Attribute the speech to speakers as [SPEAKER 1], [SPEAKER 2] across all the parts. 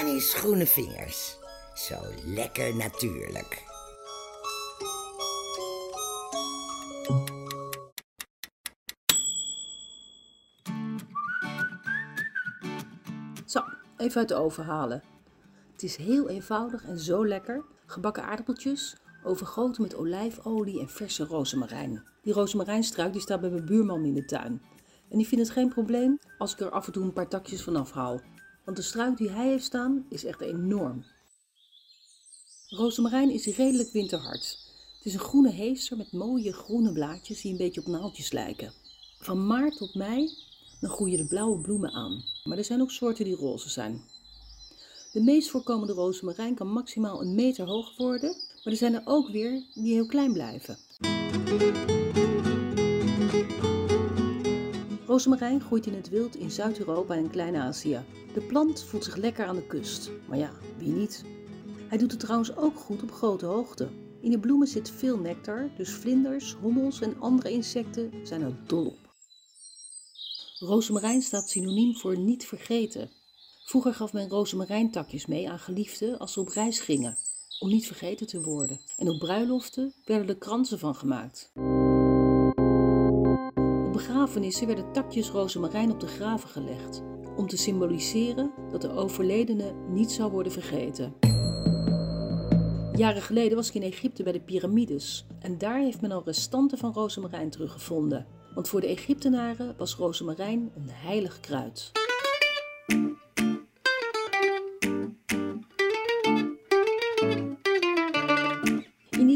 [SPEAKER 1] Annie's groene vingers. Zo lekker natuurlijk.
[SPEAKER 2] Zo, even uit de oven halen. Het is heel eenvoudig en zo lekker. Gebakken aardappeltjes, overgoten met olijfolie en verse rozemarijn. Die rozemarijnstruik die staat bij mijn buurman in de tuin. En die vindt het geen probleem als ik er af en toe een paar takjes van afhaal. Want de struik die hij heeft staan is echt enorm. Rozemarijn is redelijk winterhard. Het is een groene heester met mooie groene blaadjes die een beetje op naaldjes lijken. Van maart tot mei dan groeien de blauwe bloemen aan. Maar er zijn ook soorten die roze zijn. De meest voorkomende rozemarijn kan maximaal een meter hoog worden, maar er zijn er ook weer die heel klein blijven. Rozemarijn groeit in het wild in Zuid-Europa en Klein-Azië. De plant voelt zich lekker aan de kust, maar ja, wie niet? Hij doet het trouwens ook goed op grote hoogte. In de bloemen zit veel nectar, dus vlinders, hommels en andere insecten zijn er dol op. Rozemarijn staat synoniem voor niet vergeten. Vroeger gaf men rozemarijntakjes mee aan geliefden als ze op reis gingen, om niet vergeten te worden. En op bruiloften werden er kransen van gemaakt. Begrafenissen werden takjes rozemarijn op de graven gelegd, om te symboliseren dat de overledene niet zou worden vergeten. Jaren geleden was ik in Egypte bij de piramides en daar heeft men al restanten van rozemarijn teruggevonden. Want voor de Egyptenaren was rozemarijn een heilig kruid.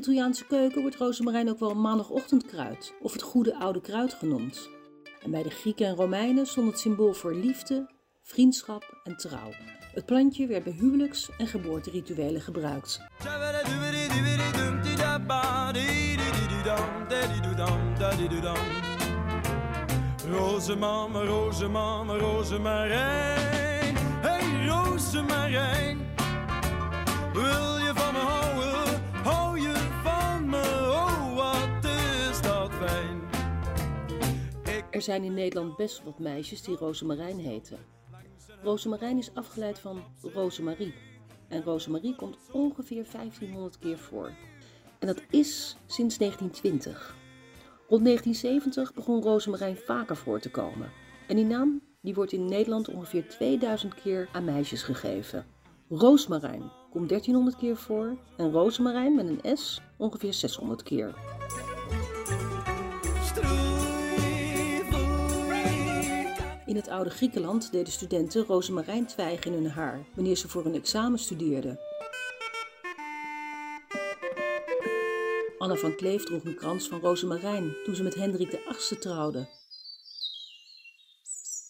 [SPEAKER 2] Italiaanse keuken wordt rozemarijn ook wel maandagochtendkruid of het goede oude kruid genoemd. En bij de Grieken en Romeinen stond het symbool voor liefde, vriendschap en trouw. Het plantje werd bij huwelijks- en geboorterituelen gebruikt.
[SPEAKER 3] Rozeman, rozeman, rozemarijn. Hey, rozemarijn. Wil je
[SPEAKER 2] Er zijn in Nederland best wat meisjes die Rozemarijn heten. Rozemarijn is afgeleid van Rozemarie. En Rozemarie komt ongeveer 1500 keer voor. En dat is sinds 1920. Rond 1970 begon rozemarijn vaker voor te komen. En die naam die wordt in Nederland ongeveer 2000 keer aan meisjes gegeven. Roosmarijn komt 1300 keer voor en rozemarijn met een S ongeveer 600 keer. In het oude Griekenland deden studenten rozemarijntwijgen in hun haar wanneer ze voor een examen studeerden. Anna van Kleef droeg een krans van rozemarijn toen ze met Hendrik de VIII trouwde.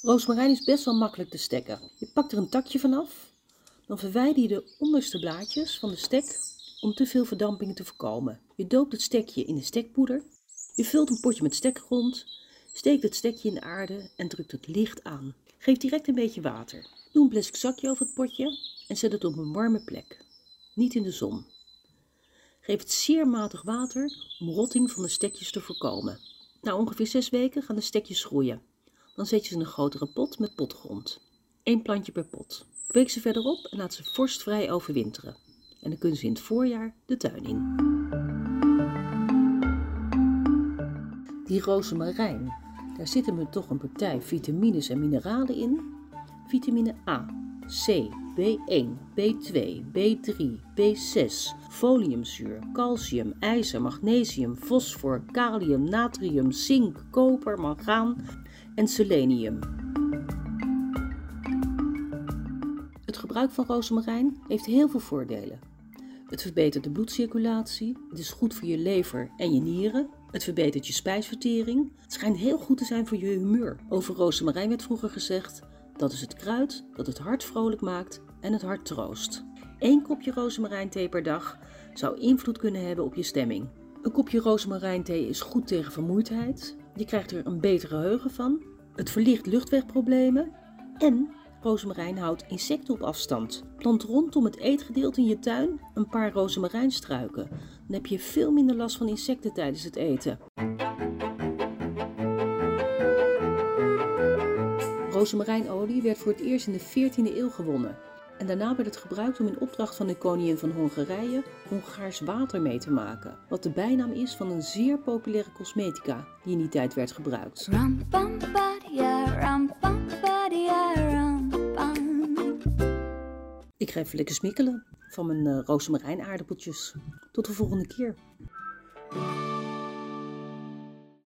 [SPEAKER 2] Rozemarijn is best wel makkelijk te stekken. Je pakt er een takje vanaf, dan verwijder je de onderste blaadjes van de stek om te veel verdamping te voorkomen. Je doopt het stekje in de stekpoeder, je vult een potje met stekgrond, steekt het stekje in de aarde en drukt het licht aan. Geef direct een beetje water. Doe een plastic zakje over het potje en zet het op een warme plek, niet in de zon. Geef het zeer matig water om rotting van de stekjes te voorkomen. Na ongeveer zes weken gaan de stekjes groeien. Dan zet je ze in een grotere pot met potgrond. Eén plantje per pot. Kweek ze verderop en laat ze vorstvrij overwinteren. En dan kunnen ze in het voorjaar de tuin in. Die rozemarijn, daar zitten me toch een partij vitamines en mineralen in. Vitamine A, C, B1, B2, B3, B6, foliumzuur, calcium, ijzer, magnesium, fosfor, kalium, natrium, zink, koper, mangaan en selenium. Het gebruik van rozemarijn heeft heel veel voordelen. Het verbetert de bloedcirculatie, het is goed voor je lever en je nieren, het verbetert je spijsvertering. Het schijnt heel goed te zijn voor je humeur. Over rozemarijn werd vroeger gezegd dat is het kruid dat het hart vrolijk maakt en het hart troost. Eén kopje rozemarijnthee per dag zou invloed kunnen hebben op je stemming. Een kopje rozemarijnthee is goed tegen vermoeidheid. Je krijgt er een beter geheugen van. Het verlicht luchtwegproblemen. En rozemarijnhout insecten op afstand. Plant rondom het eetgedeelte in je tuin een paar rozemarijnstruiken. Dan heb je veel minder last van insecten tijdens het eten. Rozemarijnolie werd voor het eerst in de 14e eeuw gewonnen. En daarna werd het gebruikt om in opdracht van de koningin van Hongarije Hongaars water mee te maken. Wat de bijnaam is van een zeer populaire cosmetica die in die tijd werd gebruikt. Ik geef even lekker smikkelen van mijn uh, rozemarijn aardappeltjes. Tot de volgende keer.